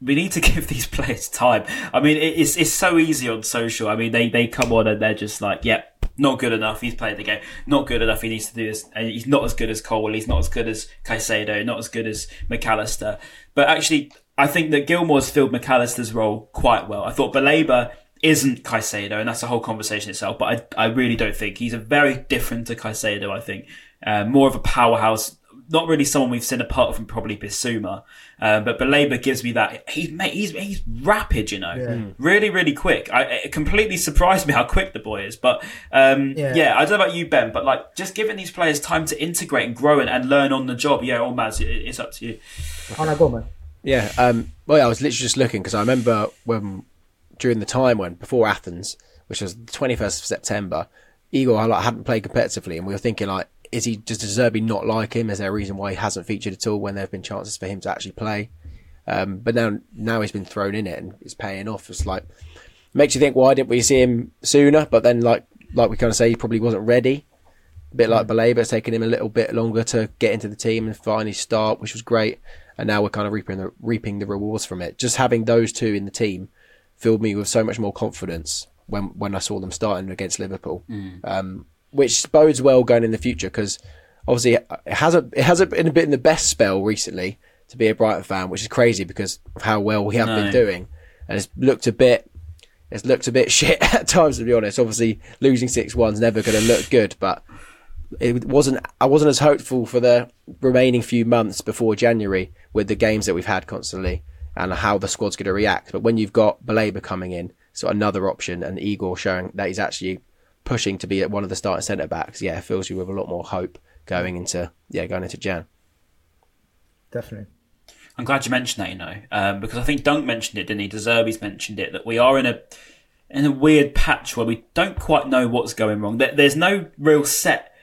we need to give these players time. I mean, it's it's so easy on social. I mean, they they come on and they're just like, yep, not good enough. He's played the game. Not good enough. He needs to do this. And he's not as good as Cole. He's not as good as Caicedo. Not as good as Mac Allister. But actually, I think that Gilmore's filled Mac Allister's role quite well. I thought Baleba isn't Caicedo, and that's a whole conversation itself. But I I really don't think he's a very different to Caicedo. I think uh, more of a powerhouse not really someone we've seen apart from probably Bissouma. Um, but Baleba gives me that. He's mate, he's he's rapid, you know, really really quick. I, it completely surprised me how quick the boy is. But um, Yeah. yeah. I don't know about you, Ben, but like just giving these players time to integrate and grow and, and learn on the job. Yeah, or Maz, it, it's up to you. Oh no, go man. Yeah. Um, well, yeah, I was literally just looking because I remember when during the time when before Athens, which was the twenty first of September, Igor like, hadn't played competitively, and we were thinking like, is he does De Zerbi not like him? Is there a reason why he hasn't featured at all when there have been chances for him to actually play? Um, but now now he's been thrown in it and it's paying off. It's like makes you think why didn't we see him sooner? But then like like we kind of say he probably wasn't ready. A bit like Baleba, it's taken him a little bit longer to get into the team and finally start, which was great. And now we're kind of reaping the, reaping the rewards from it. Just having those two in the team filled me with so much more confidence when when I saw them starting against Liverpool, um, which bodes well going in the future because obviously uh, it hasn't it hasn't been a bit in the best spell recently to be a Brighton fan, which is crazy because of how well we have been doing, and it's looked a bit it's looked a bit shit at times to be honest. Obviously, losing six one's never going to look good, but it wasn't. I wasn't as hopeful for the remaining few months before January with the games that we've had constantly and how the squad's going to react. But when you've got Baleba coming in, so another option, and Igor showing that he's actually pushing to be at one of the starting centre backs, yeah, it fills you with a lot more hope going into yeah going into Jan. Definitely. I'm glad you mentioned that, you know, um, because I think Dunk mentioned it, didn't he? De Zerbi's mentioned it that we are in a in a weird patch where we don't quite know what's going wrong. There, there's no real set.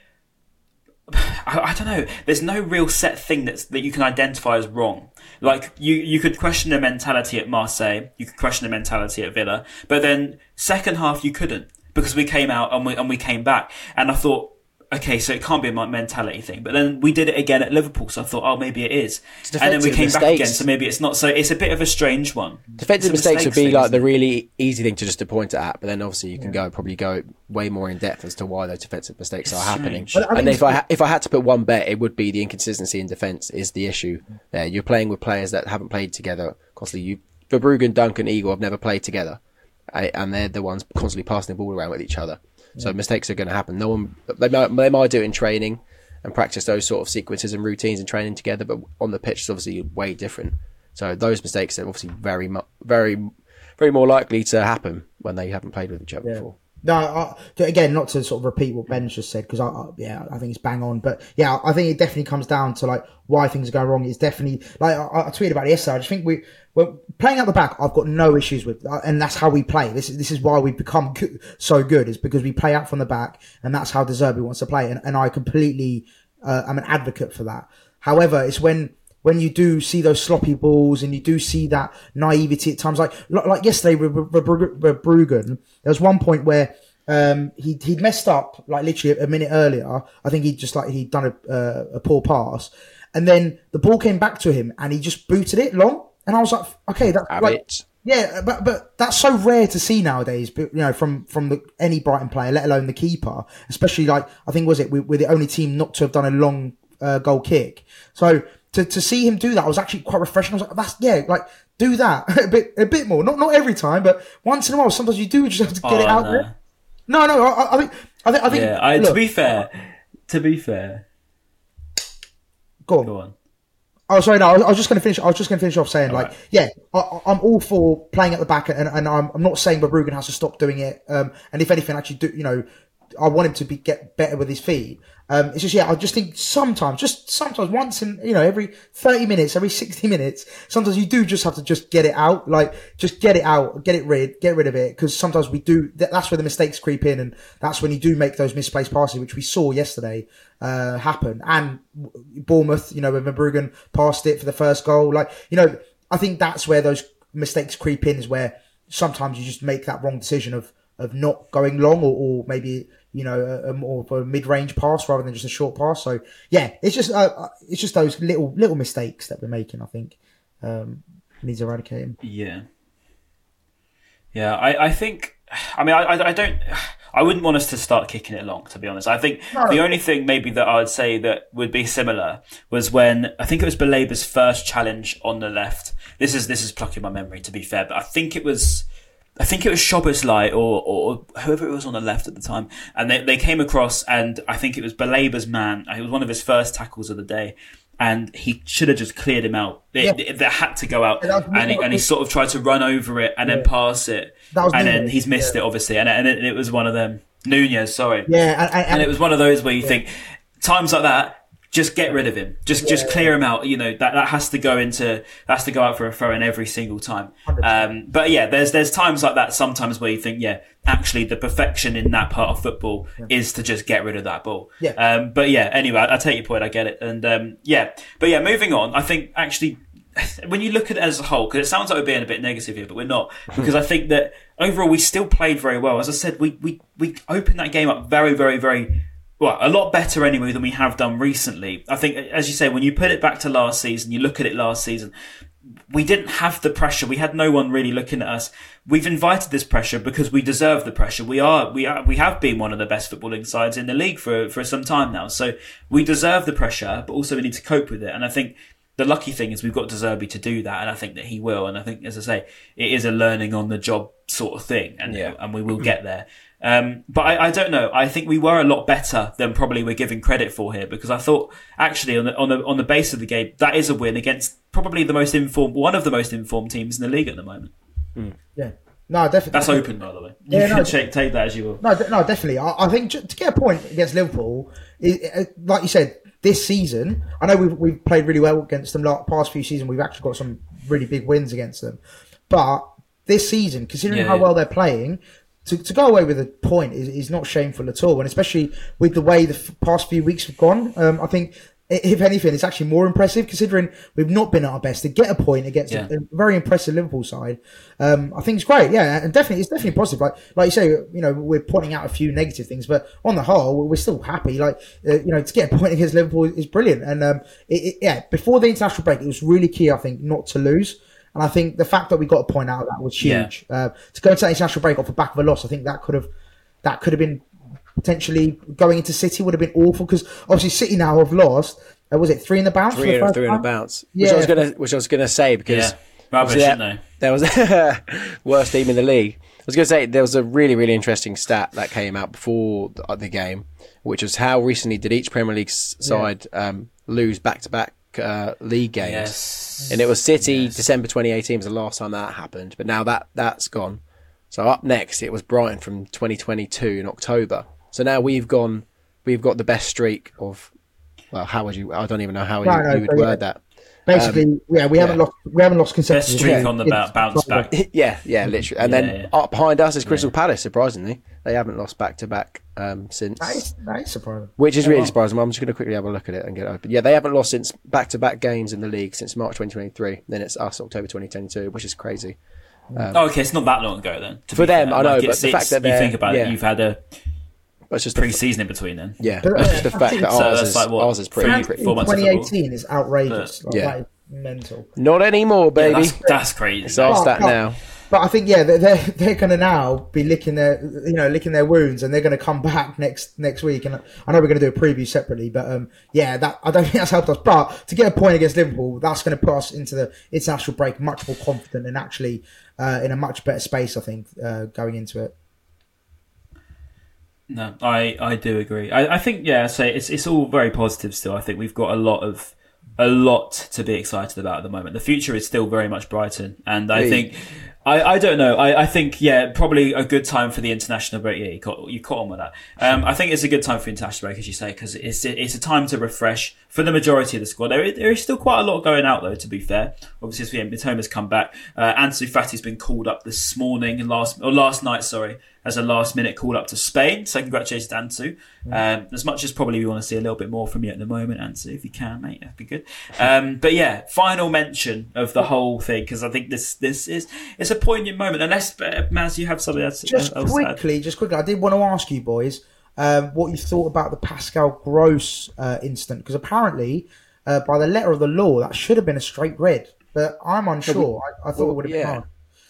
I, I don't know. There's no real set thing that's that you can identify as wrong. Like you, you could question the mentality at Marseille, you could question the mentality at Villa, but then second half you couldn't because we came out and we and we came back, and I thought. Okay, so it can't be a mentality thing, but then we did it again at Liverpool, so I thought, oh, maybe it is, and then we defensive came back again, mistakes. so maybe it's not. So it's a bit of a strange one. Defensive It's a mistakes would be thing, like the really easy thing to just to point it at, but then obviously you can go probably go way more in depth as to why those defensive mistakes are happening. strange. But I And if I if I had to put one bet, it would be the inconsistency in defence is the issue. There, you're playing with players that haven't played together constantly. You Verbruggen, Duncan, Igor have never played together, I- and they're the ones constantly passing the ball around with each other. So mistakes are going to happen. No one they might, they might do it in training and practice those sort of sequences and routines and training together, but on the pitch it's obviously way different. So those mistakes are obviously very very very more likely to happen when they haven't played with each other before. No, I, again, not to sort of repeat what Ben's just said because I, I, yeah, I think it's bang on. But yeah, I think it definitely comes down to like why things are going wrong. It's definitely like I, I tweeted about it yesterday. I just think we we're playing out the back. I've got no issues with, uh, and that's how we play. This is this is why we've become so good. Is because we play out from the back, and that's how De Zerbi wants to play. And, and I completely, uh, I'm an advocate for that. However, it's when when you do see those sloppy balls and you do see that naivety at times, like like yesterday with Bruggen, there was one point where um, he he'd messed up like literally a minute earlier. I think he just like he'd done a, uh, a poor pass, and then the ball came back to him and he just booted it long. And I was like, okay, that Have like, it. yeah, but but that's so rare to see nowadays. But you know, from from the, any Brighton player, let alone the keeper, especially like I think was it we, we're the only team not to have done a long uh, goal kick. So to, to see him do that was actually quite refreshing. I was like, that's yeah, like do that a bit a bit more. Not not every time, but once in a while. Sometimes you do just have to get Oh, it out no. there. No, no, I, I think I think I think. Yeah, I, to be fair, to be fair, go on. go on. Oh, sorry. No, I was- just going to finish. I was just going to finish off saying, like, right. yeah, I, I'm all for playing at the back, and, and I'm, I'm not saying Bruggen has to stop doing it. Um, and if anything, actually do you know, I want him to be get better with his feet. Um, it's just yeah, I just think sometimes, just sometimes, once in you know every thirty minutes, every sixty minutes, sometimes you do just have to just get it out, like just get it out, get it rid, get rid of it, because sometimes we do. That's where the mistakes creep in, and that's when you do make those misplaced passes, which we saw yesterday uh, happen. And Bournemouth, you know, when Verbruggen passed it for the first goal, like you know, I think that's where those mistakes creep in, is where sometimes you just make that wrong decision of of not going long or, or maybe you know a, a more of a mid-range pass rather than just a short pass. So yeah, it's just uh, it's just those little little mistakes that we're making. I think um, needs eradicating. Yeah, yeah. I, I think. I mean, I, I, I don't. I wouldn't want us to start kicking it long, to be honest. I think No. the only thing maybe that I'd say that would be similar was when I think it was Baleba's first challenge on the left. This is this is plucking my memory to be fair, but I think it was I think it was Szoboszlai or, or whoever it was on the left at the time, and they, they came across, and I think it was Baleba's man. It was one of his first tackles of the day, and he should have just cleared him out. It, Yeah. it- that had to go out, Yeah, was- and he, and he sort of tried to run over it and then pass it, and then he's missed yeah. it obviously, and, and it, it was one of them. Nunez, sorry, Yeah, and, and, and it was one of those where you think times like that just get rid of him. Just just clear him out you know that that has to go into that has to go out for a throw in every single time. Um, but yeah there's there's times like that sometimes where you think yeah actually the perfection in that part of football is to just get rid of that ball. Yeah. um, but yeah anyway I, I take your point I get it. And um, yeah but yeah moving on I think actually when you look at it as a whole, because it sounds like we're being a bit negative here, but we're not. Because I think that overall we still played very well. As I said, we we we opened that game up very, very, very well, a lot better anyway than we have done recently. I think, as you say, when you put it back to last season, you look at it last season, we didn't have the pressure. We had no one really looking at us. We've invited this pressure because we deserve the pressure. We are, we are, we have been one of the best footballing sides in the league for, for some time now. So we deserve the pressure, but also we need to cope with it. And I think the lucky thing is we've got De Zerbi to do that. And I think that he will. And I think, as I say, it is a learning on the job sort of thing. And, Yeah. and we will get there. Um, but I, I don't know. I think we were a lot better than probably we're giving credit for here because I thought actually on the on the on the base of the game that is a win against probably the most informed one of the most informed teams in the league at the moment. yeah, no, definitely. That's open by the way. You Yeah, can no. take, take that as you will. No, no, definitely. I, I think ju- to get a point against Liverpool, it, it, like you said, this season, I know we've, we've played really well against them. Like past few seasons, we've actually got some really big wins against them. But this season, considering Yeah, how yeah. well they're playing, to, to go away with a point is, is not shameful at all. And especially with the way the f- past few weeks have gone, um, I think. If anything, it's actually more impressive considering we've not been at our best. To get a point against Yeah. a, a very impressive Liverpool side, um, I think it's great. Yeah, and definitely, it's definitely positive. Like, like you say, you know, we're pointing out a few negative things, but on the whole, we're still happy. Like, uh, you know, to get a point against Liverpool is brilliant. And um, it, it, yeah, before the international break, it was really key, I think, not to lose. And I think the fact that we got a point out of that was Yeah. huge. Uh, to go into that international break off the back of a loss, I think that could have that could have been potentially going into City would have been awful because obviously City now have lost. Uh, was it three in the bounce? for three the and first three and a time? bounce. Which Yeah. I was gonna, which I was gonna say because Yeah. Rubbish, obviously isn't that- they? There was worst team in the league. I was going to say there was a really really interesting stat that came out before the, the game, which was how recently did each Premier League s- side um, lose back to back Uh, league games, Yes. and it was City Yes. December 2018 was the last time that happened, but now that that's gone. So up next it was Brighton from 2022 in October. So now we've gone, we've got the best streak of. Well, how would you? I don't even know how No, you, no, you would so, yeah. word that. Basically, yeah, we haven't lost. We haven't lost Best consecutive. streak yeah, on the it's- ba- bounce back. yeah, yeah, literally. And Yeah, then yeah. up behind us is Crystal Palace. Surprisingly, they haven't lost back to back um, since, That is, that is surprising. which is really surprising. I'm just going to quickly have a look at it and get it open. Yeah, they haven't lost since back to back games in the league since March 2023. Then it's us October 2022, which is crazy. oh, okay, it's not that long ago then. For them, fair. I know, Like, but it's- the fact that you think about yeah. it, you've had a But it's just pre-season in between then. yeah, But, it's uh, just the fact that So ours that's is like, what, ours is pretty. pretty four months of 2018 is outrageous. Like, Yeah. that is mental. Not anymore, Yeah, baby. that's, that's crazy. it's our stat now. But I think yeah, they're they're, they're going to now be licking their you know licking their wounds, and they're going to come back next next week. And I know we're going to do a preview separately, but um yeah, that I don't think that's helped us. But to get a point against Liverpool, that's going to put us into the international break much more confident and actually uh, in a much better space. I think uh, going into it. No, I, I do agree. I, I think yeah, so it's it's all very positive still. I think we've got a lot of a lot to be excited about at the moment. The future is still very much Brighton, and I Hey. think I, I don't know. I, I think yeah, probably a good time for the international break. Yeah, you caught you caught on with that. Um, I think it's a good time for international break, as you say, because it's it's a time to refresh for the majority of the squad. There, there is still quite a lot going out though. To be fair, obviously, as Mitoma's come back, uh, Ansu Fati's been called up this morning and last or last night, sorry, as a last minute call up to Spain. So congratulations, to Ansu. Um, as much as probably we want to see a little bit more from you at the moment, Ansu, if you can, mate, that'd be good. Um, but yeah, final mention of the whole thing because I think this this is it's a poignant moment. Unless uh, Maz, you have something else, Just else to add. quickly, just quickly, I did want to ask you boys um, what you thought about the Pascal Gross uh, incident because apparently, uh, by the letter of the law, that should have been a straight red, but I'm unsure. I, I thought it would have been hard.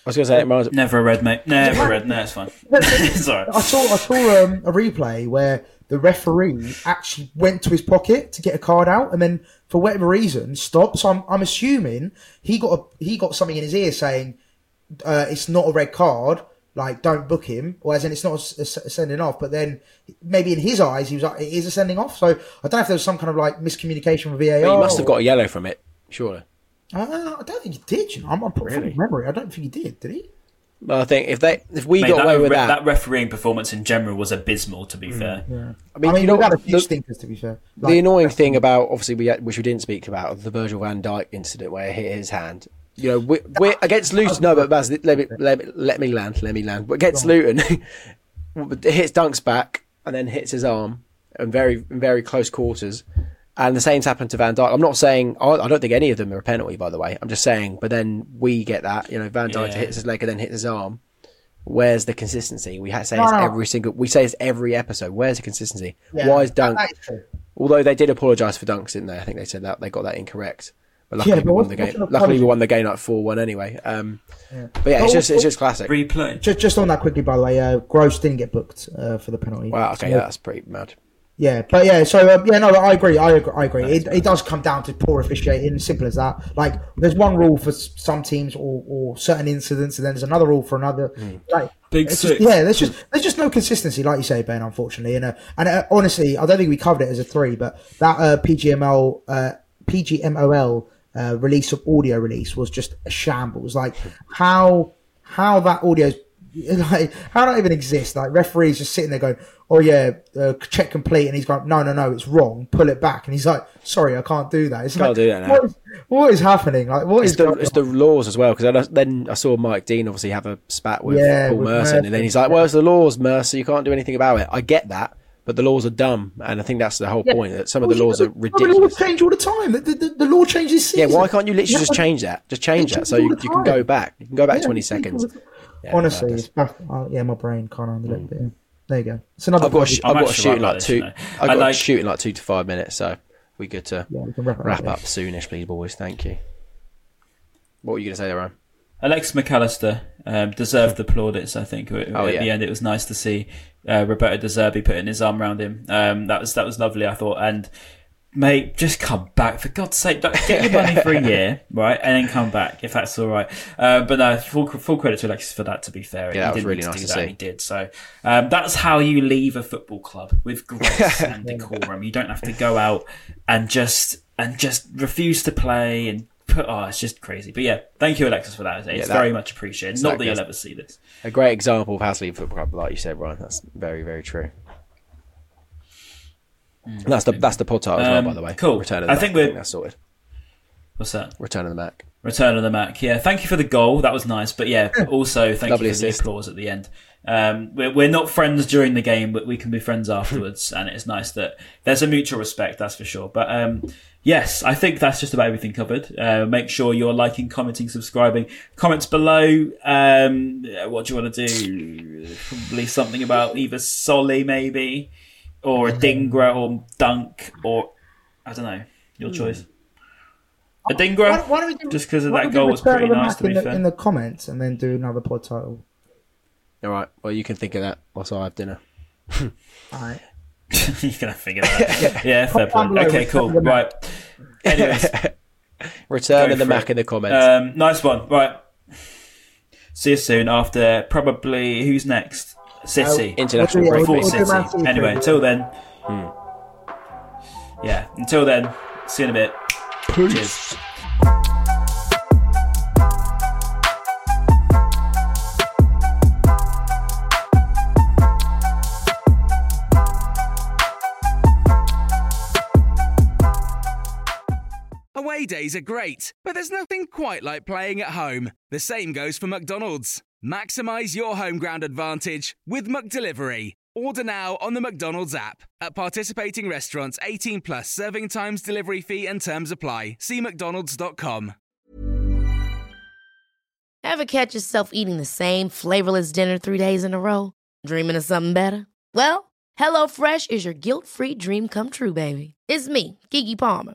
I was going to say it reminds Never a red, mate. Never a red. No, it's fine. Sorry. I saw I saw um, a replay where the referee actually went to his pocket to get a card out, and then for whatever reason stopped. So I'm, I'm assuming he got a, he got something in his ear saying uh, it's not a red card, like don't book him, or as in it's not a, s- a sending off. But then maybe in his eyes he was like it is a sending off. So I don't know if there was some kind of like miscommunication with VAR. But he must have or- got a yellow from it, surely. Uh, I don't think he did. You know, I'm, I'm pretty Really? memory. I don't think he did. Did he? Well, I think if they if we Mate, got that, away with re- that, that refereeing performance in general was abysmal. To be fair, I I mean, mean, you know, we've had a few the, stinkers to be fair. the annoying thing about obviously we had, which we didn't speak about the Virgil Van Dijk incident where it hit his hand. You know, we're, we're against Luton. No, but Baz, let me let me, let me land. Let me land. But against Luton, it hits Dunk's back and then hits his arm and very very close quarters. And the same's happened to Van Dijk. I'm not saying I I don't think any of them are a penalty, by the way. I'm just saying. But then we get that. You know, Van Dijk Yeah. hits his leg and then hits his arm. Where's the consistency? We ha- say No, this no. every single. We say this every episode. Where's the consistency? yeah, Why is that- Dunk? that is. Although they did apologise for dunks, didn't they? I think they said that they got that incorrect. But luckily Yeah, we won the game. an Luckily we won the game like four one anyway. Um, Yeah. But yeah, it's just it's just classic. replay. Just, just on that quickly, by the way, uh, Gross didn't get booked uh, for the penalty. Wow, okay, So- yeah, that's pretty mad. Yeah, but yeah, so um, yeah, no, I agree. I agree. I agree. It, it does come down to poor officiating. Simple as that. Like, there's one rule for some teams or, or certain incidents, and then there's another rule for another. Like, Big six. just, yeah, there's just there's just no consistency, like you say, Ben. Unfortunately, and uh, and uh, honestly, I don't think we covered it as a three, but that uh, PGML uh, PGMOL uh, release of audio release was just a shambles. Like how how that audio like how that even exist? Like referees just sitting there going, "Oh yeah, uh, check complete," and he's going, "No, no, no, it's wrong. Pull it back." And he's like, "Sorry, I can't do that." It's Can't like, do that now. What is, what is happening? Like what It's is the it's on? the laws as well because then I saw Mike Dean obviously have a spat with Yeah, Paul with Merson, and then he's like, "Well, it's the laws, Mercer. You can't do anything about it." I get that, but the laws are dumb, and I think that's the whole point. That some of the laws are ridiculous. The laws change all the time. The, the, the, law changes. Yeah, why can't you literally just change that? Just change that so you, you can go back. You can go back Yeah, twenty it changes all seconds. The time. Yeah, Honestly, it's back. Oh, yeah, my brain can't handle it. But yeah. There you go. It's another. I've got a, sh- I'm I've got a actually shoot right in like this, two. you know. I've got a like- shoot in like two to five minutes, so we good to Yeah, we can wrap, wrap yeah. up soonish, please, boys. Thank you. What were you going to say there, Ryan? Alex Mac Allister um, deserved the plaudits. I think at Oh, at yeah. the end, it was nice to see uh, Roberto De Zerbi putting his arm around him. Um, that was that was lovely. I thought, and mate, just come back for God's sake. Don't- Get your money for a year, right, and then come back if that's all right. Uh, but no, full full credit to Alexis for that. To be fair, Yeah, that he was didn't really nice do to that, see. He did so. Um, that's how you leave a football club with grace and decorum. You don't have to go out and just and just refuse to play and. Put, oh, it's just crazy. But yeah, thank you, Alexis, for that. It's Yeah, that- very much appreciated. Not that exactly. you'll ever see this. A great example of how to leave a football club, like you said, Ryan. That's very, very true. And that's the that's the pod title as well, Um, by the way. cool. Return of the I Mac. think we're- that's sorted. What's that? Return of the Mac. Return of the Mac. Yeah, thank you for the goal. That was nice. But yeah, also thank Lovely you for assist. the applause at the end. Um, we're, we're not friends during the game, but we can be friends afterwards. and it's nice that there's a mutual respect, that's for sure. But um, yes, I think that's just about everything covered. Uh, make sure you're liking, commenting, subscribing. Comments below. Um, what do you want to do? Probably something about either Solly, maybe, or Adingra, or Dunk, or I don't know. Your choice. Adingra? Why, why don't we do, Just because of that don't we do goal was pretty nice, to be in the, fair. in the comments, and then do another pod title. All right. Well, you can think of that whilst I have dinner. All right. You're gonna figure that out. yeah, fair point. Okay, cool. of the Mac. Right. Anyways, Return Go of the Mac it. in the comments. um, nice one. Right. See you soon. After probably who's next? City, uh, international yeah, break. Full City. Anyway, until then. Hmm. Yeah, until then, see you in a bit. Peace. Cheers. Away days are great, but there's nothing quite like playing at home. The same goes for McDonald's. Maximize your home ground advantage with McDelivery. Order now on the McDonald's app. At participating restaurants, 18 plus serving times, delivery fee, and terms apply. See McDonald's.com. Ever catch yourself eating the same flavorless dinner three days in a row? Dreaming of something better? Well, HelloFresh is your guilt free dream come true, baby. It's me, Keke Palmer.